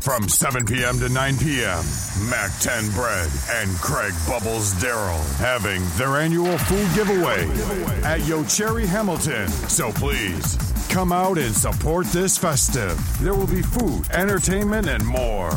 From 7 p.m. to 9 p.m., Mac 10 Bread and Craig Bubbles Daryl having their annual food giveaway at Yo Cherry Hamilton. So please come out and support this festive. There will be food, entertainment, and more.